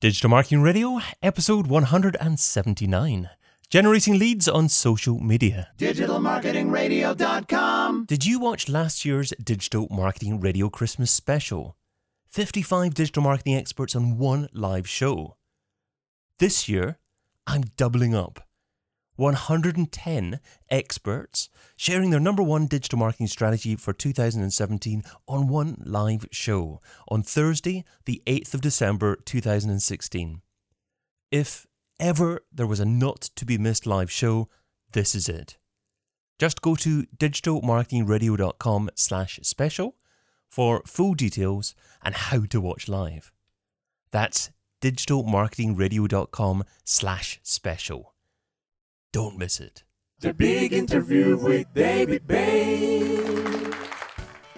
Digital Marketing Radio, episode 179. Generating leads on social media. DigitalMarketingRadio.com. Did you watch last year's Digital Marketing Radio Christmas special? 55 digital marketing experts on one live show. This year, I'm doubling up. 110 experts sharing their number one digital marketing strategy for 2017 on one live show on Thursday, the 8th of December 2016. If ever there was a not to be missed live show, this is it. Just go to digitalmarketingradio.com slash special for full details and how to watch live. That's digitalmarketingradio.com slash special. Don't miss it. The big interview with David Bain.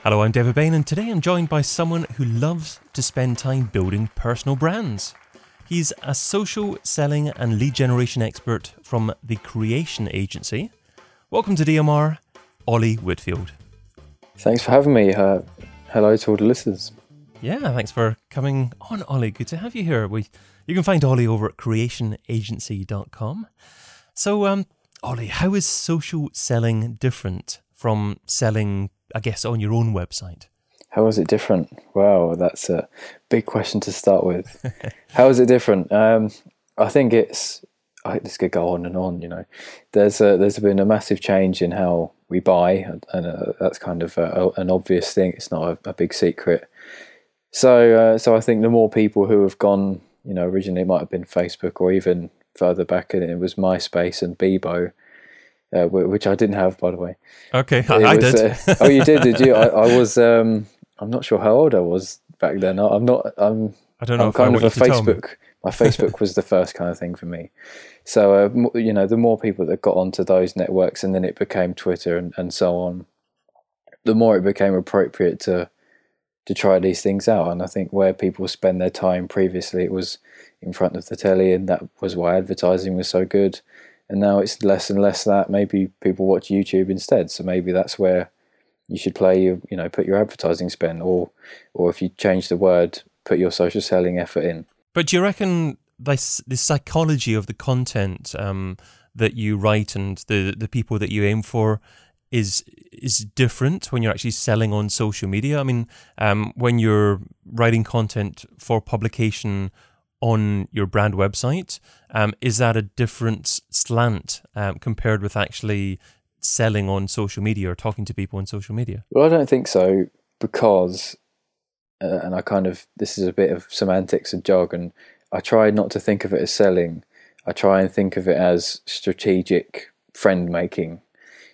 Hello, I'm David Bain, and today I'm joined by someone who loves to spend time building personal brands. He's a social selling and lead generation expert from the Creation Agency. Welcome to DMR, Ollie Whitfield. Thanks for having me. Uh, hello to all the listeners. Yeah, thanks for coming on, Ollie. Good to have you here. We, you can find Ollie over at creationagency.com. So, um, Ollie, how is social selling different from selling, I guess, on your own website? How is it different? Wow, that's a big question to start with. How is it different? Um, I think it's. I, this could go on and on. You know, there's a, there's been a massive change in how we buy, and, uh, that's kind of a, an obvious thing. It's not a, a big secret. So, uh, so I think the more people who have gone, you know, originally it might have been Facebook or even further back, and it was MySpace and Bebo, uh, which I didn't have, by the way. Okay, I, I was, did. uh, oh, you did? Did you? I, I was. Um, I'm not sure how old I was back then. I, I'm not. I'm. I don't know I'm kind of a you to tell me. Facebook. My Facebook was the first kind of thing for me. So uh, m- you know, the more people that got onto those networks, and then it became Twitter and, and so on, the more it became appropriate to to try these things out. And I think where people spend their time previously, it was in front of the telly, and that was why advertising was so good. And now it's less and less that. Maybe people watch YouTube instead. So maybe that's where you should play your, you know, put your advertising spend, or or if you change the word, put your social selling effort in. But do you reckon this the psychology of the content um, that you write and the the people that you aim for is is different when you're actually selling on social media? I mean, um, when you're writing content for publication on your brand website, um, is that a different slant um, compared with actually selling on social media or talking to people on social media? Well, I don't think so because, uh, and I kind of this is a bit of semantics and jargon. I try not to think of it as selling. I try and think of it as strategic friend making,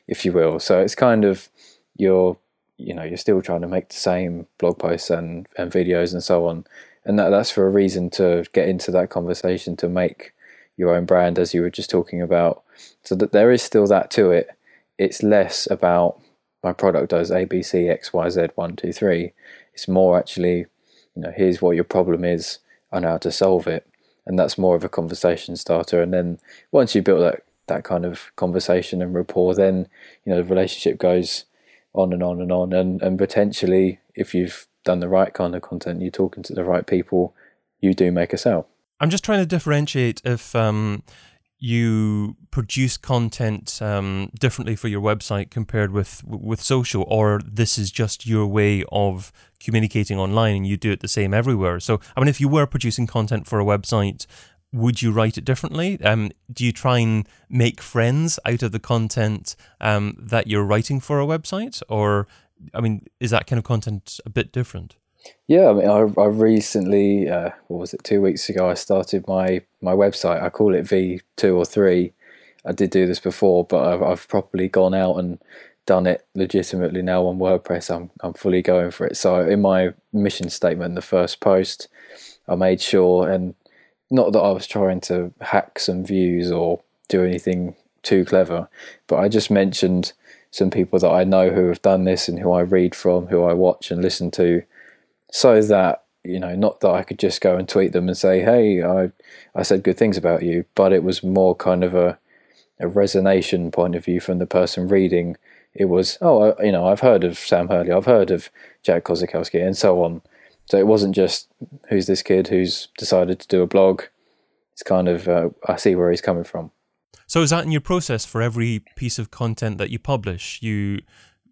if you will. So it's kind of you're you know you're still trying to make the same blog posts and, and videos and so on, and that that's for a reason to get into that conversation to make your own brand as you were just talking about. So that there is still that to it. It's less about my product does A, B, C, X, Y, Z, one, two, three. It's more actually, you know, here's what your problem is. Know how to solve it, and that's more of a conversation starter. And then once you build that that kind of conversation and rapport, then you know the relationship goes on and on and on, and and potentially if you've done the right kind of content, you're talking to the right people, you do make a sale. I'm just trying to differentiate if um, you produce content um, differently for your website compared with with social, or this is just your way of communicating online and you do it the same everywhere. So, I mean, if you were producing content for a website, would you write it differently? Um, do you try and make friends out of the content um, that you're writing for a website, or I mean, is that kind of content a bit different? Yeah, I mean, I, I recently, uh, what was it, two weeks ago, I started my my website. I call it V two or three. I did do this before, but I've, I've properly gone out and done it legitimately now on WordPress. I'm I'm fully going for it. So in my mission statement, the first post, I made sure, and not that I was trying to hack some views or do anything too clever, but I just mentioned some people that I know who have done this and who I read from, who I watch and listen to, so that you know, not that I could just go and tweet them and say, "Hey, I I said good things about you," but it was more kind of a a resonation point of view from the person reading. It was, oh, you know, I've heard of Sam Hurley, I've heard of Jack Kosakowski, and so on. So it wasn't just who's this kid who's decided to do a blog. It's kind of uh, I see where he's coming from. So is that in your process for every piece of content that you publish? You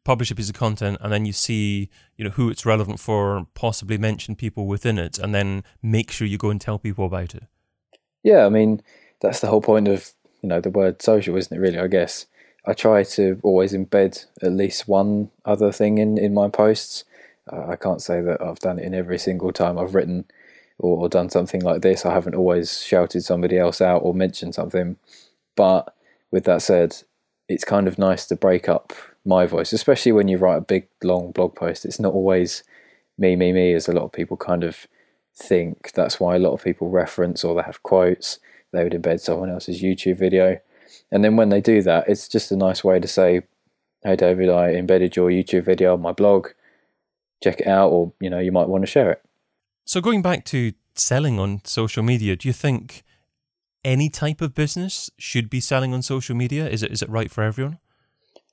publish a piece of content and then you see you know who it's relevant for, possibly mention people within it, and then make sure you go and tell people about it. Yeah, I mean that's the whole point of you know the word social, isn't it? Really, I guess I try to always embed at least one other thing in in my posts. Uh, I can't say that I've done it in every single time I've written or, or done something like this. I haven't always shouted somebody else out or mentioned something. But with that said, it's kind of nice to break up my voice, especially when you write a big long blog post. It's not always me, me, me, as a lot of people kind of think. That's why a lot of people reference or they have quotes. They would embed someone else's YouTube video. And then when they do that, it's just a nice way to say, Hey David, I embedded your YouTube video on my blog. Check it out, or you know, you might want to share it. So going back to selling on social media, do you think any type of business should be selling on social media? Is it is it right for everyone?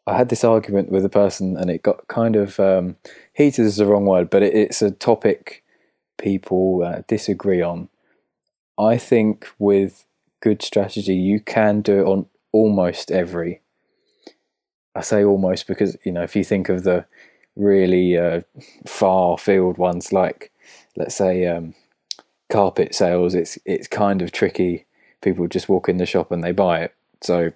I had this argument with a person, and it got kind of um, heated is the wrong word, but it, it's a topic people uh, disagree on. I think with good strategy, you can do it on almost every. I say almost because you know if you think of the really uh, far field ones like let's say um, carpet sales, it's it's kind of tricky. People just walk in the shop and they buy it. So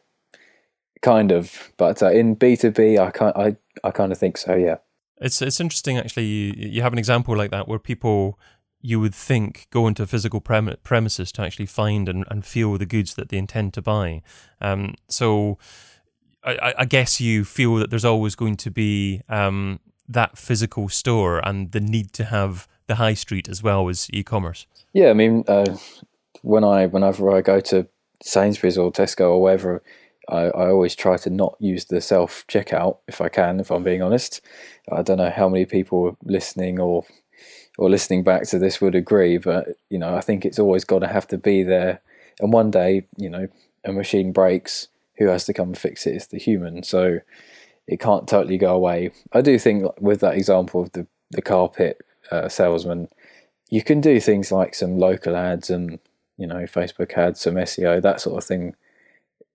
kind of, but uh, in B two B, I kind I I kind of think so. Yeah, it's it's interesting actually. You, you have an example like that where people you would think go into physical prem- premises to actually find and, and feel the goods that they intend to buy. Um, so I, I, guess you feel that there's always going to be um, that physical store and the need to have the high street as well as e-commerce. Yeah, I mean, uh, when I whenever I go to Sainsbury's or Tesco or wherever, I, I always try to not use the self checkout if I can. If I'm being honest, I don't know how many people listening or or listening back to this would agree, but you know, I think it's always got to have to be there. And one day, you know, a machine breaks. Who has to come and fix it? It's the human. So it can't totally go away. I do think with that example of the the carpet uh, salesman, you can do things like some local ads and you know Facebook ads, some SEO, that sort of thing.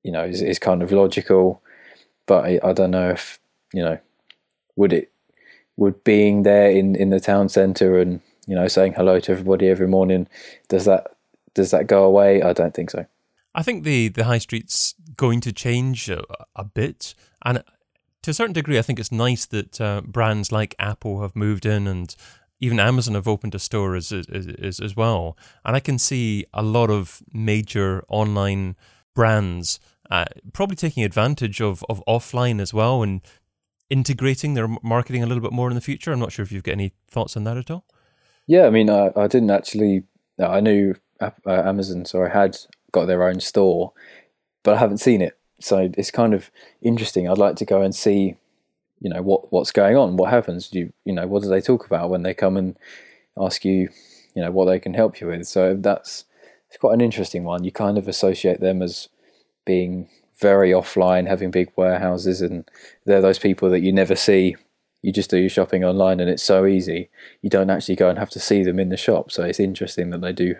You know, is, is kind of logical, but I, I don't know if you know would it would being there in in the town centre and you know saying hello to everybody every morning does that does that go away? I don't think so. I think the the high street's going to change a, a bit, and to a certain degree, I think it's nice that uh, brands like Apple have moved in and even Amazon have opened a store as, as, as, well. And I can see a lot of major online brands uh, probably taking advantage of, of offline as well and integrating their marketing a little bit more in the future. I'm not sure if you've got any thoughts on that at all. Yeah, I mean, I, I didn't actually. I knew uh, Amazon, so I had got their own store, but I haven't seen it. So it's kind of interesting. I'd like to go and see you know what what's going on? What happens? Do you you know what do they talk about when they come and ask you you know what they can help you with? So that's it's quite an interesting one. You kind of associate them as being very offline having big warehouses and they're those people that you never see. You just do your shopping online and it's so easy. You don't actually go and have to see them in the shop. So it's interesting that they do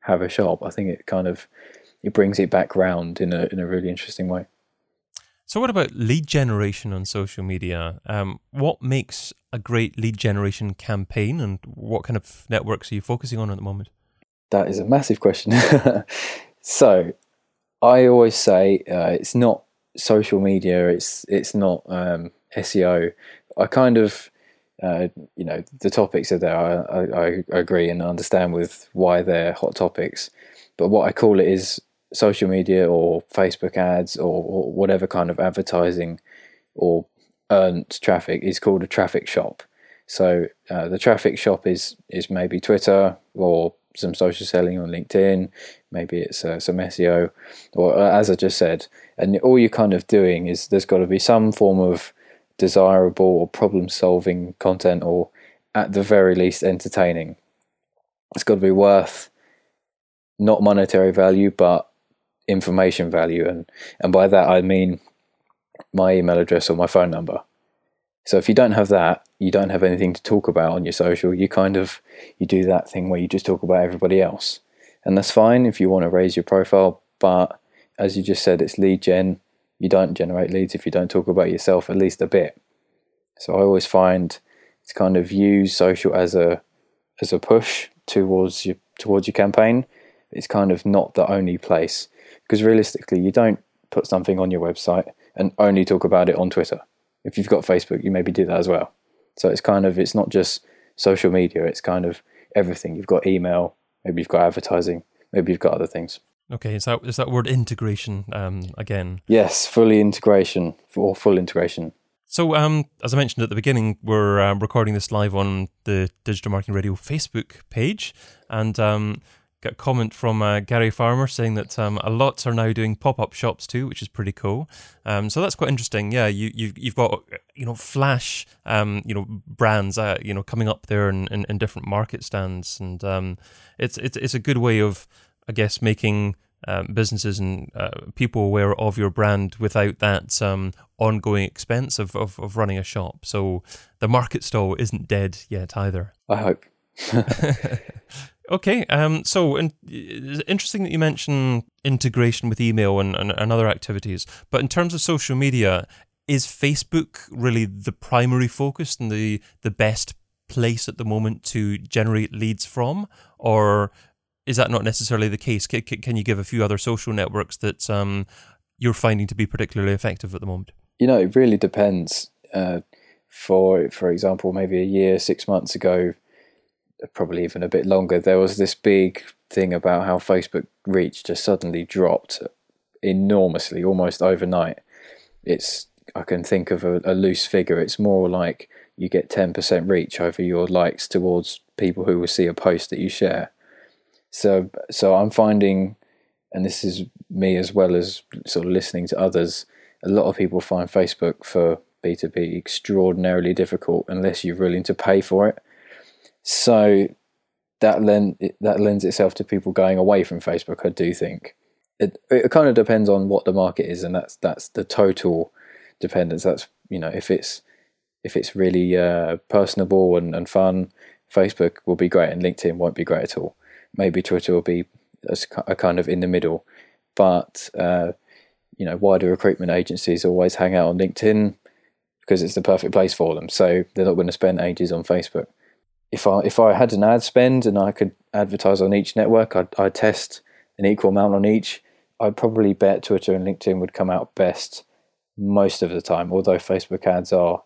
have a shop. I think it kind of it brings it back round in a in a really interesting way so, what about lead generation on social media? Um, what makes a great lead generation campaign, and what kind of networks are you focusing on at the moment? That is a massive question. so, I always say uh, it's not social media. It's it's not um, SEO. I kind of uh, you know the topics are there. I, I, I agree and understand with why they're hot topics, but what I call it is social media or Facebook ads or, or whatever kind of advertising or earned traffic is called a traffic shop. So uh, the traffic shop is is maybe Twitter or some social selling on LinkedIn, maybe it's uh, some SEO, or uh, as I just said, and all you're kind of doing is there's got to be some form of desirable or problem solving content, or at the very least entertaining. It's got to be worth not monetary value, but information value and and by that I mean my email address or my phone number So if you don't have that, you don't have anything to talk about on your social. You kind of you do that thing where you just talk about everybody else, and that's fine if you want to raise your profile. But as you just said, it's lead gen. You don't generate leads if you don't talk about yourself at least a bit. So I always find to kind of use social as a as a push towards your towards your campaign. It's kind of not the only place because realistically, you don't put something on your website and only talk about it on Twitter if you've got Facebook, you maybe do that as well. So it's kind of it's not just social media; it's kind of everything. You've got email, maybe you've got advertising, maybe you've got other things. Okay, is that is that word integration um, again? Yes, fully integration or full integration. So, um, as I mentioned at the beginning, we're um, recording this live on the Digital Marketing Radio Facebook page, and um, Got a comment from uh, Gary Farmer saying that um, a lot are now doing pop-up shops too, which is pretty cool. Um, so that's quite interesting. Yeah, you, you've you've got you know flash um, you know brands uh, you know coming up there in, in, in different market stands, and um, it's it's it's a good way of I guess making um, businesses and uh, people aware of your brand without that um, ongoing expense of, of, of running a shop. So the market stall isn't dead yet either. I hope. Okay, um, so in, interesting that you mention integration with email and, and, and other activities. But in terms of social media, is Facebook really the primary focus and the the best place at the moment to generate leads from, or is that not necessarily the case? Can, can you give a few other social networks that um, you're finding to be particularly effective at the moment? You know, it really depends. Uh, for for example, maybe a year, six months ago, probably even a bit longer, there was this big thing about how Facebook reach just suddenly dropped enormously, almost overnight. It's I can think of a, a loose figure. It's more like you get ten percent reach over your likes towards people who will see a post that you share. So so I'm finding, and this is me as well as sort of listening to others. A lot of people find Facebook for B2B extraordinarily difficult unless you're willing to pay for it. So that lend that lends itself to people going away from Facebook. I do think it it kind of depends on what the market is, and that's that's the total dependence. That's you know if it's if it's really uh, personable and, and fun, Facebook will be great, and LinkedIn won't be great at all. Maybe Twitter will be a, a kind of in the middle, but uh, you know wider recruitment agencies always hang out on LinkedIn because it's the perfect place for them. So they're not going to spend ages on Facebook if I if I had an ad spend and I could advertise on each network, I'd, I'd test an equal amount on each. I'd probably bet Twitter and LinkedIn would come out best most of the time, although Facebook ads are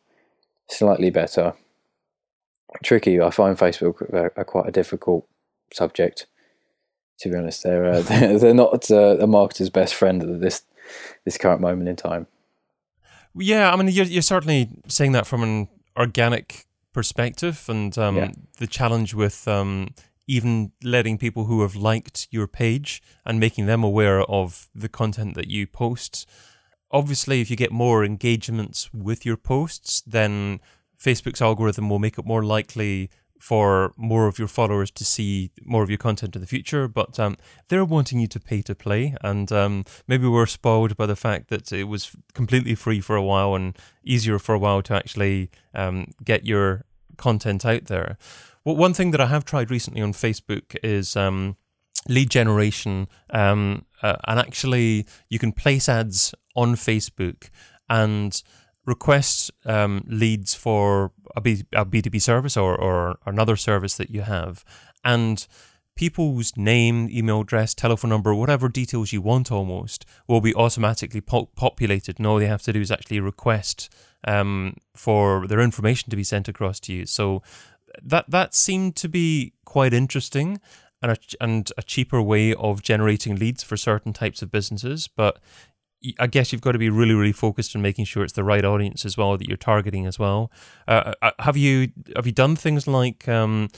slightly better. Tricky, I find Facebook are, are quite a difficult subject. To be honest, they're uh, they're, not uh, a marketer's best friend at this this current moment in time. Yeah, I mean, you're, you're certainly saying that from an organic perspective and um, yeah. the challenge with um, even letting people who have liked your page and making them aware of the content that you post. Obviously, if you get more engagements with your posts, then Facebook's algorithm will make it more likely for more of your followers to see more of your content in the future, but um, they're wanting you to pay to play. And um, maybe we're spoiled by the fact that it was completely free for a while and easier for a while to actually um, get your content out there. Well, one thing that I have tried recently on Facebook is um, lead generation. Um, uh, and actually, you can place ads on Facebook and request um, leads for a, B, a B2B service or, or another service that you have. And people's name, email address, telephone number, whatever details you want almost will be automatically po- populated. And all they have to do is actually request um, for their information to be sent across to you. So that that seemed to be quite interesting and a, and a cheaper way of generating leads for certain types of businesses. But I guess you've got to be really, really focused on making sure it's the right audience as well that you're targeting as well. Uh, uh have you have you done things like um,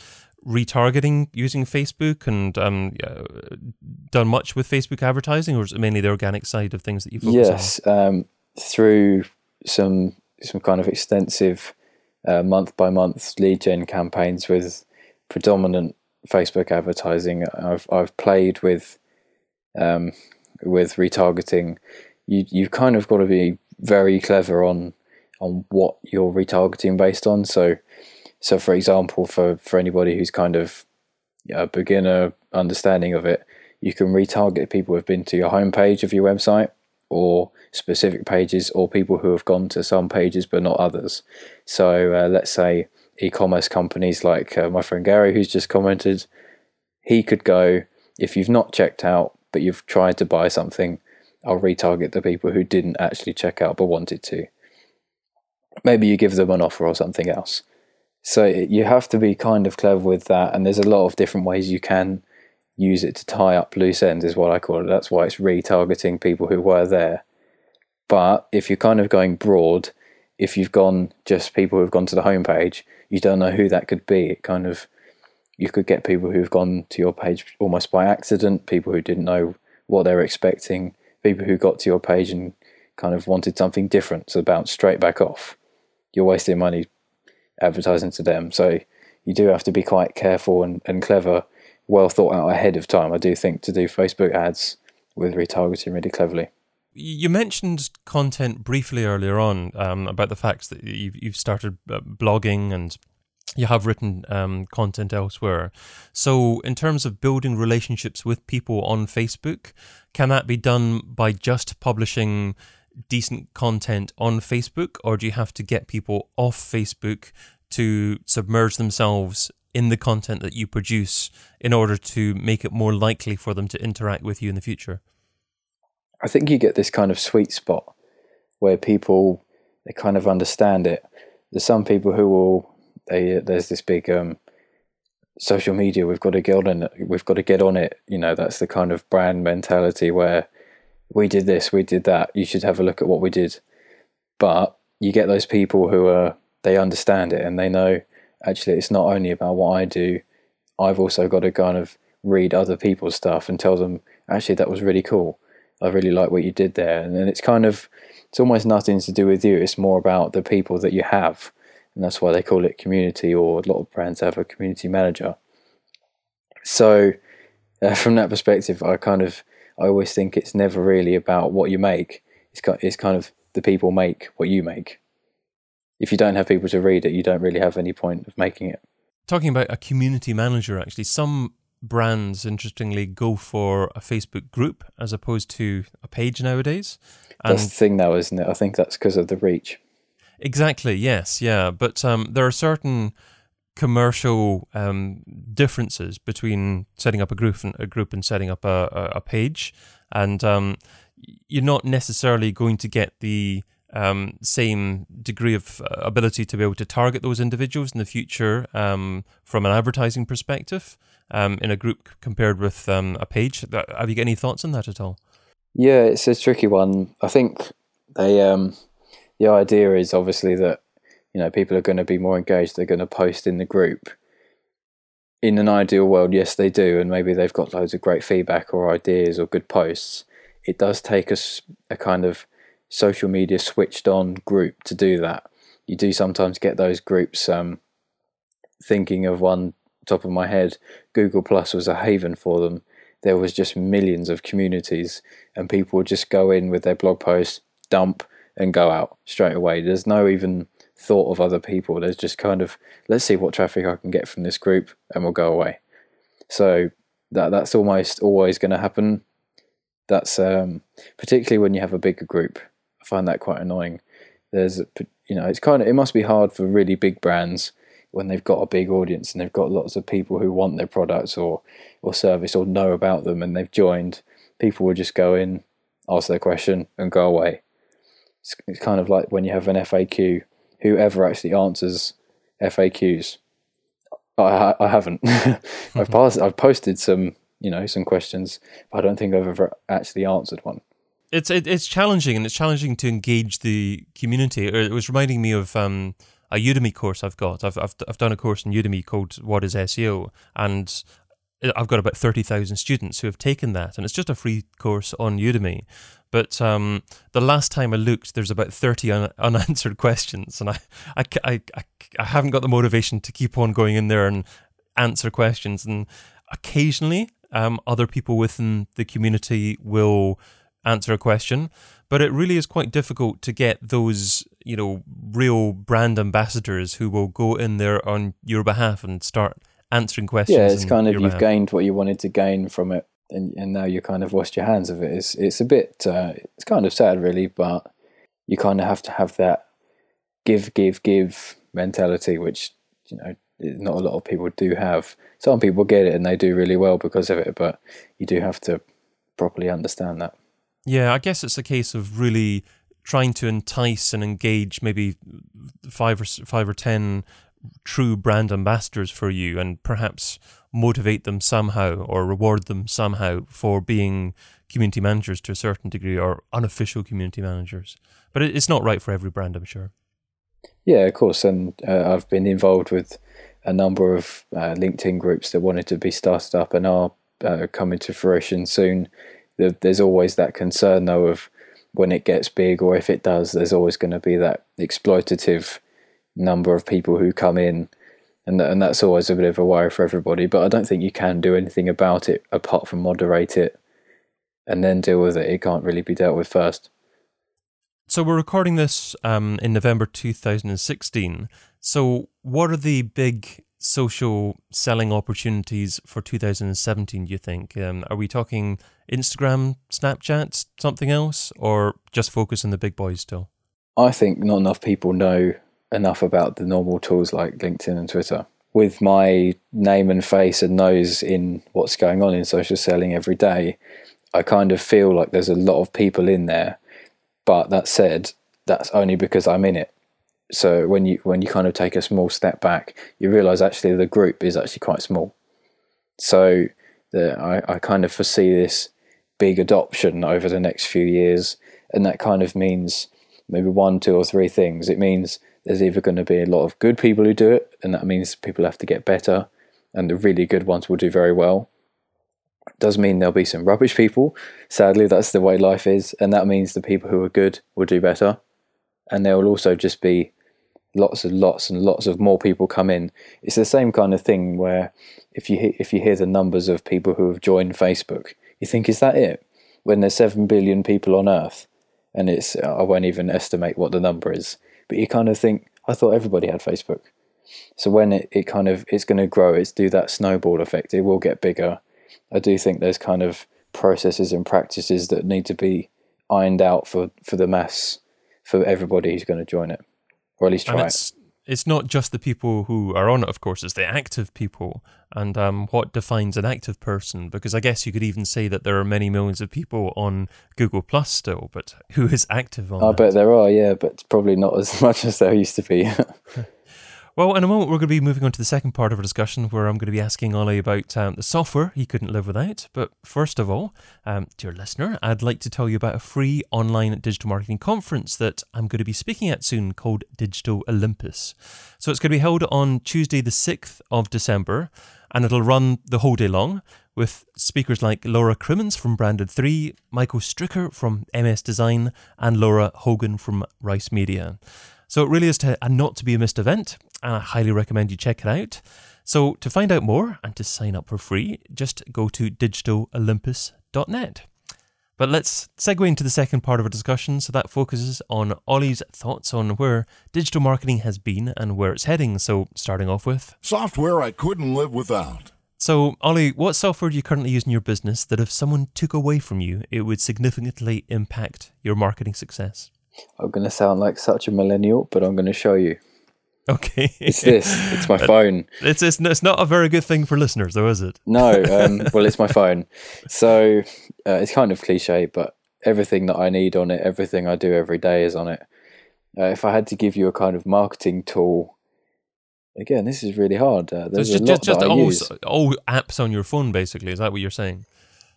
retargeting using Facebook and um, done much with Facebook advertising, or is it mainly the organic side of things that you focus yes, on? Yes, um, through some some kind of extensive uh, month by month lead gen campaigns with predominant Facebook advertising. I've I've played with um, with retargeting. You you've kind of got to be very clever on on what you're retargeting based on. So, so for example, for for anybody who's kind of a beginner understanding of it, you can retarget people who've been to your homepage of your website or specific pages or people who have gone to some pages but not others. So uh, let's say e-commerce companies like uh, my friend Gary who's just commented, he could go if you've not checked out but you've tried to buy something, I'll retarget the people who didn't actually check out but wanted to. Maybe you give them an offer or something else. So you have to be kind of clever with that, and there's a lot of different ways you can use it to tie up loose ends, is what I call it. That's why it's retargeting people who were there. But if you're kind of going broad, if you've gone just people who've gone to the homepage, you don't know who that could be. It kind of you could get people who've gone to your page almost by accident, people who didn't know what they were expecting, people who got to your page and kind of wanted something different, so bounce straight back off. You're wasting money advertising to them. So you do have to be quite careful and, and clever, well thought out ahead of time. I do think to do Facebook ads with retargeting really cleverly. You mentioned content briefly earlier on um, about the fact that you've, you've started uh, blogging and you have written um, content elsewhere. So, in terms of building relationships with people on Facebook, can that be done by just publishing decent content on Facebook, or do you have to get people off Facebook to submerge themselves in the content that you produce in order to make it more likely for them to interact with you in the future? I think you get this kind of sweet spot where people they kind of understand it. There's some people who will they there's this big um, social media we've got to get on it we've got to get on it you know that's the kind of brand mentality where we did this, we did that. You should have a look at what we did. But you get those people who are they understand it and they know actually it's not only about what I do. I've also got to kind of read other people's stuff and tell them actually that was really cool. I really like what you did there. And then it's kind of it's almost nothing to do with you. It's more about the people that you have. And that's why they call it community or a lot of brands have a community manager. So uh, from that perspective, I kind of I always think it's never really about what you make. It's it's kind of the people make what you make. If you don't have people to read it, you don't really have any point of making it. Talking about a community manager, actually, some brands interestingly go for a Facebook group as opposed to a page nowadays. And that's the thing now, isn't it? I think that's because of the reach. Exactly. Yes. Yeah. But um, there are certain commercial um, differences between setting up a group and a group and setting up a, a, page, and um, you're not necessarily going to get the um, same degree of uh, ability to be able to target those individuals in the future um, from an advertising perspective um, in a group compared with um, a page. Have you got any thoughts on that at all? Yeah, it's a tricky one. I think they the idea is obviously that you know people are going to be more engaged they're going to post in the group. In an ideal world yes they do and maybe they've got loads of great feedback or ideas or good posts. It does take us a, a kind of social media switched on group to do that. You do sometimes get those groups um, thinking of one top of my head. Google plus was a haven for them. There was just millions of communities and people would just go in with their blog posts dump and go out straight away there's no even thought of other people. There's just kind of let's see what traffic I can get from this group, and we'll go away. So that that's almost always going to happen. That's um, particularly when you have a bigger group. I find that quite annoying. There's you know it's kind of it must be hard for really big brands when they've got a big audience and they've got lots of people who want their products or or service or know about them and they've joined. People will just go in, ask their question, and go away. It's, it's kind of like when you have an FAQ whoever actually answers FAQs. I, I haven't. I've passed. I've posted some, you know, some questions, but I don't think I've ever actually answered one. It's it, it's challenging, and it's challenging to engage the community. It was reminding me of um, a Udemy course I've got. I've, I've I've done a course in Udemy called "What Is SEO," and I've got about thirty thousand students who have taken that, and it's just a free course on Udemy. But um, the last time I looked, there's about 30 un- unanswered questions, and I, I, I, I, haven't got the motivation to keep on going in there and answer questions. And occasionally, um, other people within the community will answer a question, but it really is quite difficult to get those, you know, real brand ambassadors who will go in there on your behalf and start answering questions. Yeah, it's kind of you've behalf. gained what you wanted to gain from it, and, and now you kind of washed your hands of it. It's it's a bit uh, it's kind of sad, really, but you kind of have to have that give, give, give mentality, which you know not a lot of people do have. Some people get it and they do really well because of it, but you do have to properly understand that. Yeah, I guess it's a case of really trying to entice and engage maybe five or five or ten true brand ambassadors for you, and perhaps motivate them somehow or reward them somehow for being community managers to a certain degree or unofficial community managers. But it's not right for every brand, I'm sure. Yeah, of course. And uh, I've been involved with a number of uh, LinkedIn groups that wanted to be started up and are uh, coming to fruition soon. There's always that concern, though, of when it gets big or if it does, there's always going to be that exploitative number of people who come in. And, and that's always a bit of a worry for everybody. But I don't think you can do anything about it apart from moderate it and then deal with it. It can't really be dealt with first. So we're recording this um, in November 2016. So what are the big social selling opportunities for 2017? Do you think? Um, are we talking Instagram, Snapchat, something else, or just focus on the big boys still? I think not enough people know enough about the normal tools like LinkedIn and Twitter. With my name and face and nose in what's going on in social selling every day, I kind of feel like there's a lot of people in there. But that said, that's only because I'm in it. So when you when you kind of take a small step back, you realise actually the group is actually quite small. So the, I, I kind of foresee this big adoption over the next few years, and that kind of means maybe one, two, or three things. It means there's either going to be a lot of good people who do it, and that means people have to get better, and the really good ones will do very well. It does mean there'll be some rubbish people. Sadly, that's the way life is, and that means the people who are good will do better, and there will also just be lots and lots and lots of more people come in. It's the same kind of thing where if you if you hear the numbers of people who have joined Facebook, you think is that it? When there's seven billion people on Earth, and it's I won't even estimate what the number is, but you kind of think I thought everybody had Facebook. So when it, it kind of it's going to grow, it's do that snowball effect. It will get bigger. I do think there's kind of processes and practices that need to be ironed out for for the mass for everybody who's going to join it, or at least try it. It's not just the people who are on it, of course. It's the active people, and um, what defines an active person? Because I guess you could even say that there are many millions of people on Google Plus still, but who is active on? I that? bet there are, yeah, but probably not as much as there used to be. Well, in a moment, we're going to be moving on to the second part of our discussion where I'm going to be asking Ollie about um, the software he couldn't live without. But first of all, um, dear listener, I'd like to tell you about a free online digital marketing conference that I'm going to be speaking at soon called Digital Olympus. So it's going to be held on Tuesday, the 6th of December, and it'll run the whole day long with speakers like Laura Crimmons from Branded 3, Michael Stricker from MS Design, and Laura Hogan from Rice Media. So it really is to, a not to be a missed event, and I highly recommend you check it out. So to find out more and to sign up for free, just go to digitalolympus.net. But let's segue into the second part of our discussion. So that focuses on Ollie's thoughts on where digital marketing has been and where it's heading. So starting off with, Software I couldn't live without. so Ollie, what software do you currently use in your business that if someone took away from you, it would significantly impact your marketing success? I'm going to sound like such a millennial, but I'm going to show you. Okay, It's this. It's my phone. It's, it's it's not a very good thing for listeners, though, is it? No, um, well, it's my phone. So uh, it's kind of cliche, but everything that I need on it, everything I do every day is on it. Uh, if I had to give you a kind of marketing tool, again, this is really hard. Uh, So there's a just lot just, just all, use. all apps on your phone, basically. Is that what you're saying?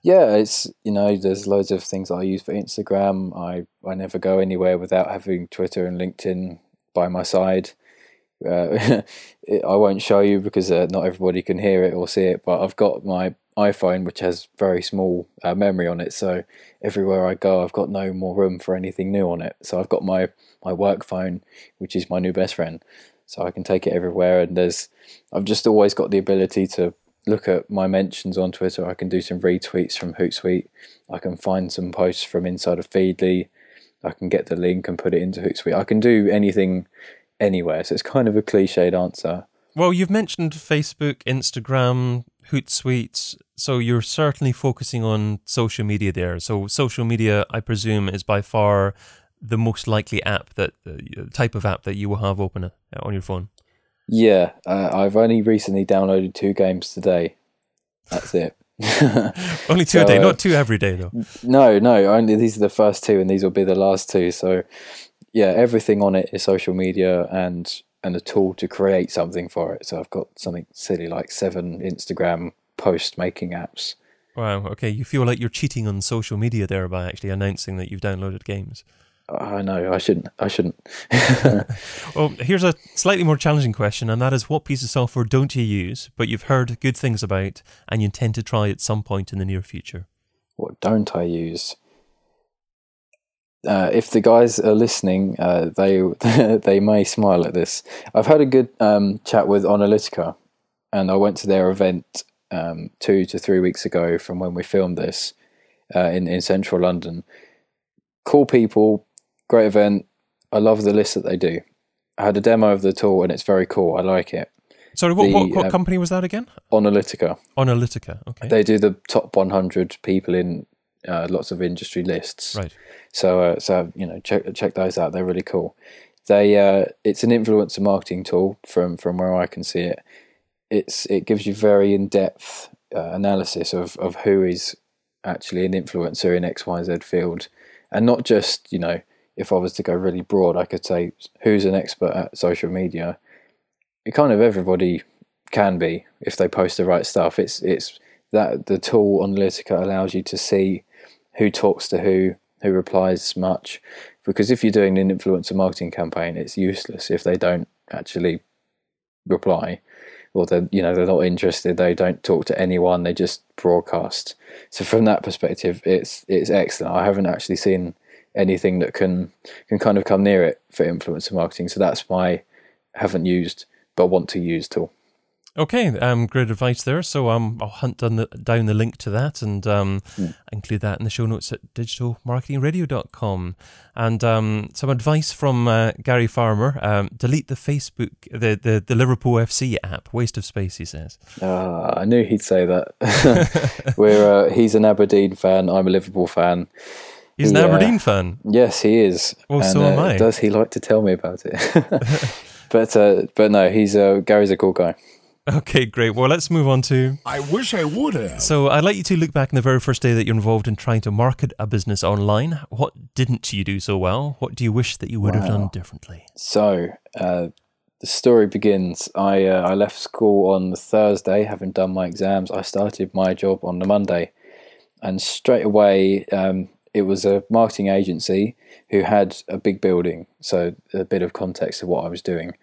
Yeah, it's you know, there's loads of things I use for Instagram. I I never go anywhere without having Twitter and LinkedIn by my side. Uh, I won't show you because uh, not everybody can hear it or see it. But I've got my iPhone, which has very small uh, memory on it, so everywhere I go, I've got no more room for anything new on it. So I've got my my work phone, which is my new best friend. So I can take it everywhere, and there's I've just always got the ability to look at my mentions on Twitter. I can do some retweets from Hootsuite. I can find some posts from inside of Feedly. I can get the link and put it into Hootsuite. I can do anything anywhere. So it's kind of a cliched answer. Well, you've mentioned Facebook, Instagram, Hootsuite. So you're certainly focusing on social media there. So social media, I presume, is by far the most likely app that uh, type of app that you will have open uh, on your phone. Yeah, uh, I've only recently downloaded two games today. That's it. only two so, a day, uh, not two every day though. No, no, only these are the first two, and these will be the last two. So, yeah, everything on it is social media and and a tool to create something for it. So I've got something silly like seven Instagram post making apps. Wow. Okay, you feel like you're cheating on social media there by actually announcing that you've downloaded games. Ah, I know I shouldn't. I shouldn't. well, here's a slightly more challenging question, and that is: What piece of software don't you use, but you've heard good things about, and you intend to try at some point in the near future? What don't I use? Uh, if the guys are listening, uh, they they may smile at this. I've had a good um, chat with Onalytica, and I went to their event um, two to three weeks ago from when we filmed this uh, in in central London. Cool people, great event. I love the list that they do. I had a demo of the tool and it's very cool. I like it. Sorry, what, the, what, what uh, company was that again? Onalytica. Onalytica, okay. They do the top 100 people in uh, lots of industry lists. Right. So, uh, so you know, check check those out. They're really cool. They, uh, it's an influencer marketing tool from from where I can see it. It's it gives you very in depth uh, analysis of of who is actually an influencer in X Y Z field, and not just you know if I was to go really broad, I could say who's an expert at social media. It kind of everybody can be if they post the right stuff. It's it's that the tool Onalytica allows you to see who talks to who, who replies much. Because if you're doing an influencer marketing campaign, it's useless if they don't actually reply or they're you know they're not interested they don't talk to anyone they just broadcast so from that perspective it's it's excellent i haven't actually seen anything that can can kind of come near it for influencer marketing. So that's why I haven't used but want to use tool. Okay, um, great advice there. So um, I'll hunt down the, down the link to that and um, mm. include that in the show notes at digitalmarketingradio.com. And um, some advice from uh, Gary Farmer: um, delete the Facebook, the, the the Liverpool FC app. Waste of space, he says. Uh, I knew he'd say that. We're uh, he's an Aberdeen fan. I'm a Liverpool fan. He's an Aberdeen fan. Yes, he is. Well, and, so am uh, I. Does he like to tell me about it? but uh, but no, he's uh, Gary's a cool guy. Okay, great. Well, let's move on to. I wish I would have. So, I'd like you to look back in the very first day that you're involved in trying to market a business online. What didn't you do so well? What do you wish that you would wow. have done differently? So, uh, the story begins. I uh, I left school on the Thursday, having done my exams. I started my job on the Monday, and straight away, um, it was a marketing agency who had a big building. So a bit of context of what I was doing.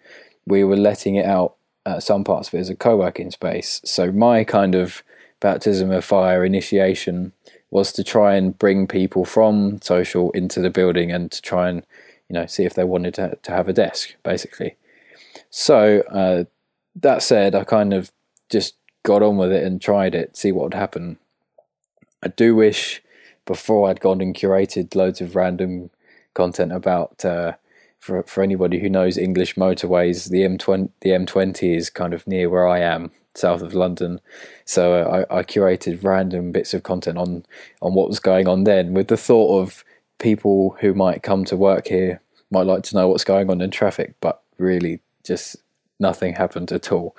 We were letting it out uh, some parts of it as a co-working space. So my kind of baptism of fire initiation was to try and bring people from social into the building and to try and you know see if they wanted to to have a desk basically. So uh, that said, I kind of just got on with it and tried it, see what would happen. I do wish before I'd gone and curated loads of random content about uh, for for anybody who knows English motorways. The M20 the M20 is kind of near where I am, south of London. So uh, I, I curated random bits of content on on what was going on then, with the thought of people who might come to work here might like to know what's going on in traffic, but really just nothing happened at all.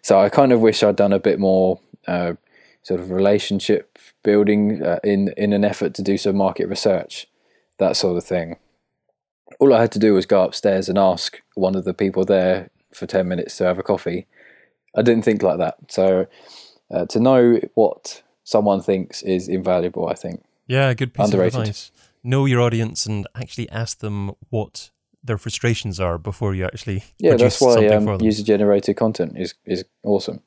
So I kind of wish I'd done a bit more uh, sort of relationship building uh, in in an effort to do some market research, that sort of thing. All I had to do was go upstairs and ask one of the people there for ten minutes to have a coffee. I didn't think like that, so uh, to know what someone thinks is invaluable. I think. Yeah, good piece Underrated. of advice. Know your audience and actually ask them what their frustrations are before you actually yeah. that's why um, user generated content is is awesome.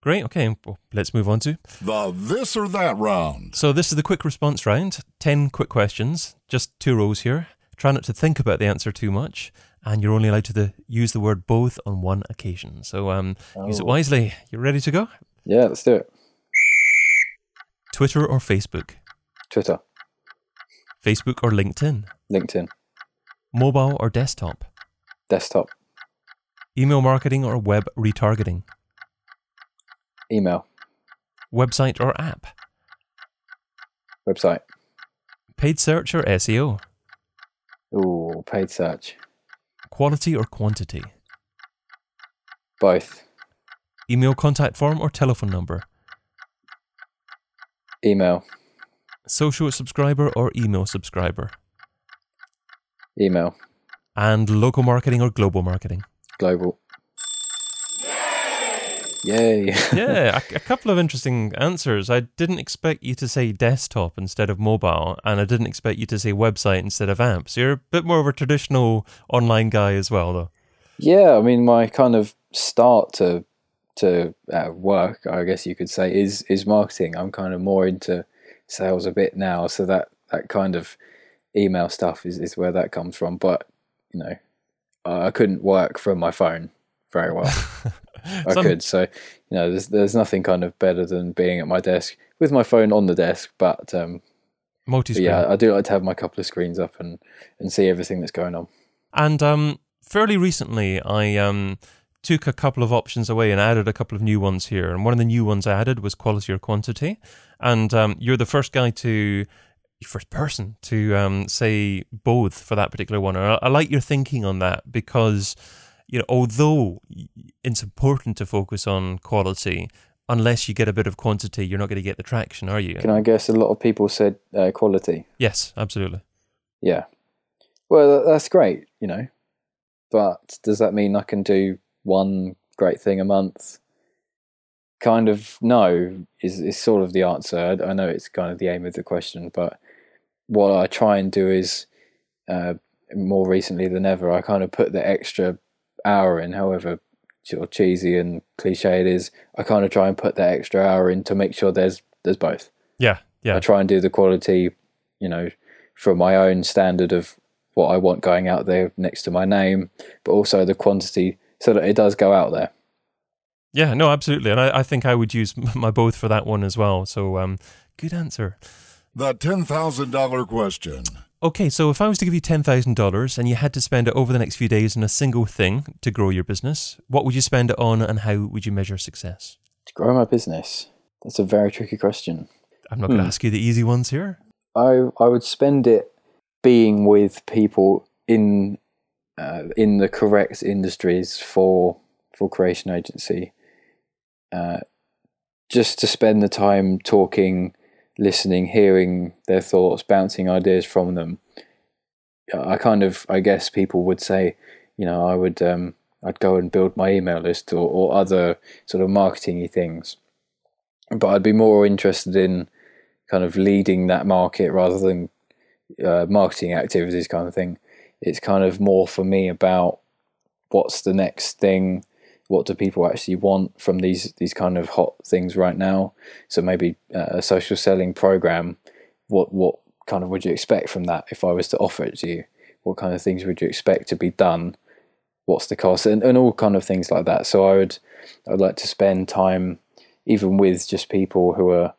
Great. Okay. Well, let's move on to the this or that round. So, this is the quick response round 10 quick questions, just two rows here. Try not to think about the answer too much, and you're only allowed to the, use the word both on one occasion. So, um, oh. use it oh. wisely. You ready to go? Yeah, let's do it. Twitter or Facebook? Twitter, Facebook or LinkedIn? LinkedIn, Mobile or desktop? desktop, Email marketing or web retargeting? email, Website or app? website. Paid search or SEO? Ooh, paid search. Quality or quantity? Both. Email contact form or telephone number? Email, Social subscriber or email subscriber? email, And local marketing or global marketing? global. Yay. yeah, a, a couple of interesting answers. I didn't expect you to say desktop instead of mobile, and I didn't expect you to say website instead of app. So you're a bit more of a traditional online guy as well, though. Yeah, I mean, my kind of start to to uh, work, I guess you could say, is is marketing. I'm kind of more into sales a bit now, so that that kind of email stuff is is where that comes from. But you know, I couldn't work from my phone very well. I Some- could, so you know, there's there's nothing kind of better than being at my desk with my phone on the desk. But, um, multi-screen. yeah, I do like to have my couple of screens up and and see everything that's going on. And um, fairly recently, I um, took a couple of options away and added a couple of new ones here. And one of the new ones I added was quality or quantity. And um, you're the first guy to, first person to um, say both for that particular one. And I, I like your thinking on that because, you know, although it's important to focus on quality, unless you get a bit of quantity, you're not going to get the traction, are you? Can I guess a lot of people said uh, quality? Yes, absolutely. Yeah. Well, that's great, you know. But does that mean I can do one great thing a month? Kind of no is is sort of the answer. I, I know it's kind of the aim of the question, but what I try and do is uh, more recently than ever, I kind of put the extra hour in, however sort of cheesy and cliche it is. I kind of try and put that extra hour in to make sure there's there's both. Yeah, yeah. I try and do the quality, you know, from my own standard of what I want going out there next to my name, but also the quantity so that it does go out there. Yeah, no, absolutely. And I, I think I would use my both for that one as well. So, um, good answer. The $10,000 question. Okay, so if I was to give you $10,000 and you had to spend it over the next few days on a single thing to grow your business, what would you spend it on and how would you measure success? To grow my business, that's a very tricky question. I'm not going to Hmm. ask you the easy ones here. I I would spend it being with people in uh, in the correct industries for for creation agency. Uh, just to spend the time talking, listening, hearing their thoughts, bouncing ideas from them. I kind of I guess people would say, you know, I would um, I'd go and build my email list or, or other sort of marketingy things. But I'd be more interested in kind of leading that market rather than uh, marketing activities kind of thing. It's kind of more for me about what's the next thing, what do people actually want from these these kind of hot things right now. So maybe uh, a social selling program. What what kind of would you expect from that if I was to offer it to you? What kind of things would you expect to be done? What's the cost and, and all kind of things like that. So I would I'd like to spend time even with just people who are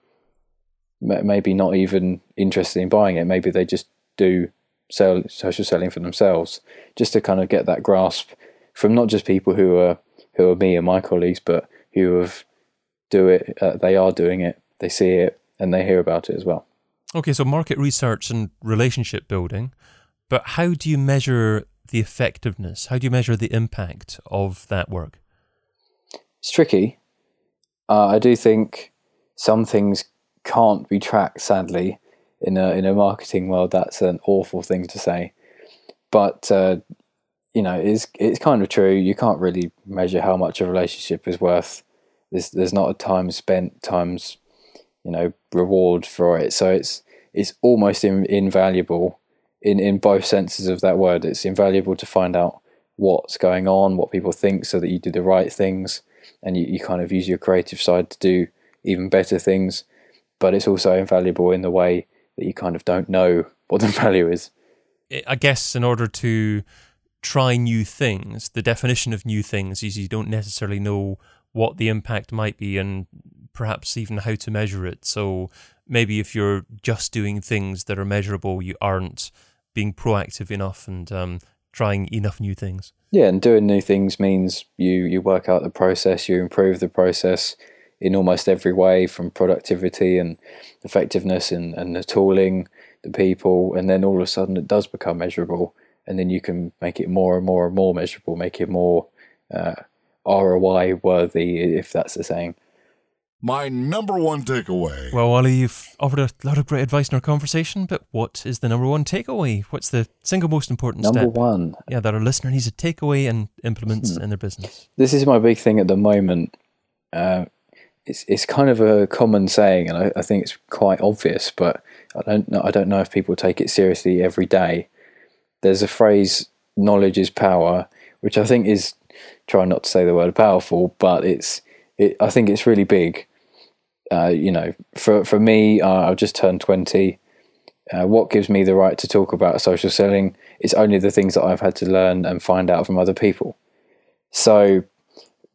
maybe not even interested in buying it. Maybe they just do sell social selling for themselves, just to kind of get that grasp from not just people who are who are me and my colleagues, but who have do it. Uh, they are doing it. They see it and they hear about it as well. Okay, so market research and relationship building, but how do you measure the effectiveness? How do you measure the impact of that work? It's tricky. Uh, I do think some things can't be tracked. Sadly, in a in a marketing world, that's an awful thing to say. But uh, you know, it's it's kind of true. You can't really measure how much a relationship is worth. There's there's not a time spent times, you know, reward for it. So it's it's almost in, invaluable in in both senses of that word. It's invaluable to find out what's going on, what people think, so that you do the right things, and you, you kind of use your creative side to do even better things. But it's also invaluable in the way that you kind of don't know what the value is. I guess in order to try new things, the definition of new things is you don't necessarily know what the impact might be, and perhaps even how to measure it. So maybe if you're just doing things that are measurable, you aren't being proactive enough and um, trying enough new things. Yeah, and doing new things means you you work out the process, you improve the process in almost every way, from productivity and effectiveness and, and the tooling, the people, and then all of a sudden it does become measurable, and then you can make it more and more and more measurable, make it more uh, ROI worthy, if that's the saying. My number one takeaway. Well, Ollie, you've offered a lot of great advice in our conversation, but what is the number one takeaway? What's the single most important number step? one. Yeah, that our listener needs to take away and implement Hmm. in their business. This is my big thing at the moment. Uh, it's it's kind of a common saying, and I, I think it's quite obvious, but I don't know. I don't know if people take it seriously every day. There's a phrase, "Knowledge is power," which I think is trying not to say the word powerful, but it's it. I think it's really big. Uh, you know, for for me, uh, I've just turned twenty. Uh, what gives me the right to talk about social selling? It's only the things that I've had to learn and find out from other people. So,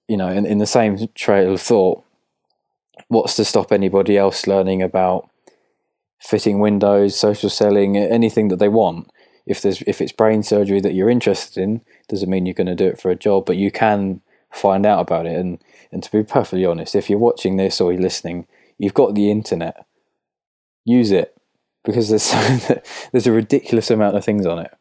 you know, in, in the same trail of thought, what's to stop anybody else learning about fitting windows, social selling, anything that they want? If there's if it's brain surgery that you're interested in, doesn't mean you're going to do it for a job, but you can find out about it. And and to be perfectly honest, if you're watching this or you're listening, you've got the internet. Use it because there's there's a ridiculous amount of things on it.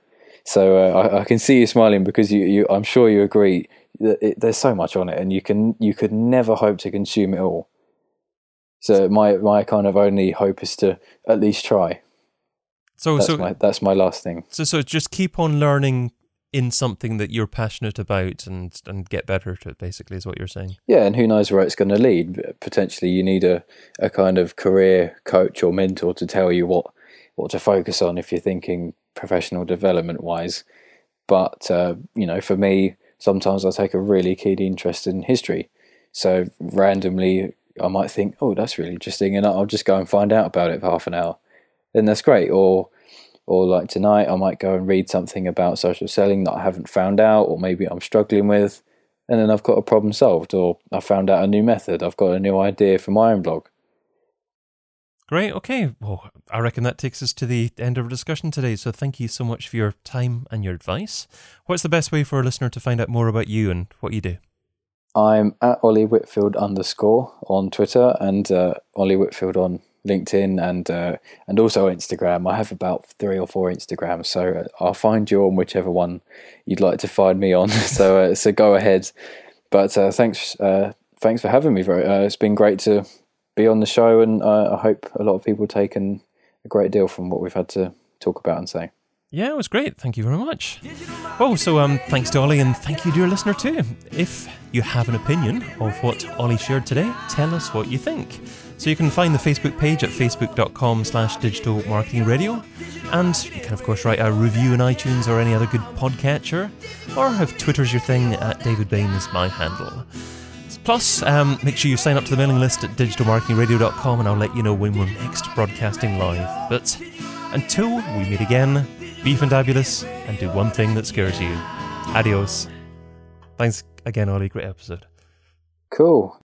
So uh, I, I can see you smiling because you, you I'm sure you agree that it, there's so much on it, and you can you could never hope to consume it all. So my my kind of only hope is to at least try. So, That's so, my that's my last thing. so, so just keep on learning in something that you're passionate about and and get better at it. Basically, is what you're saying. Yeah, and who knows where it's going to lead? Potentially, you need a, a kind of career coach or mentor to tell you what what to focus on if you're thinking professional development wise. But uh, you know, for me, sometimes I take a really keen interest in history. So randomly, I might think, "Oh, that's really interesting," and I'll just go and find out about it for half an hour. Then that's great. Or or like tonight, I might go and read something about social selling that I haven't found out, or maybe I'm struggling with and then I've got a problem solved, or I found out a new method, I've got a new idea for my own blog. Great. Okay. Well, I reckon that takes us to the end of our discussion today. So thank you so much for your time and your advice. What's the best way for a listener to find out more about you and what you do? I'm at Ollie Whitfield underscore on Twitter and uh, Ollie Whitfield on LinkedIn and uh, and also Instagram. I have about three or four Instagrams, so uh, I'll find you on whichever one you'd like to find me on. so uh, so go ahead. But uh, thanks uh, thanks for having me. Very, uh, it's been great to be on the show, and I hope a lot of people taken a great deal from what we've had to talk about and say. Yeah, it was great. Thank you very much. Oh, so um, thanks to Ollie, and thank you, dear listener, too. If you have an opinion of what Ollie shared today, tell us what you think. So you can find the Facebook page at facebook.com slash digital marketing radio. And you can, of course, write a review in iTunes or any other good podcatcher. Or if Twitter's your thing, at David Bain is my handle. Plus, um, make sure you sign up to the mailing list at digitalmarketingradio.com and I'll let you know when we're next broadcasting live. But until we meet again, be fabulous and do one thing that scares you. Adios. Thanks again, Ollie. Great episode. Cool.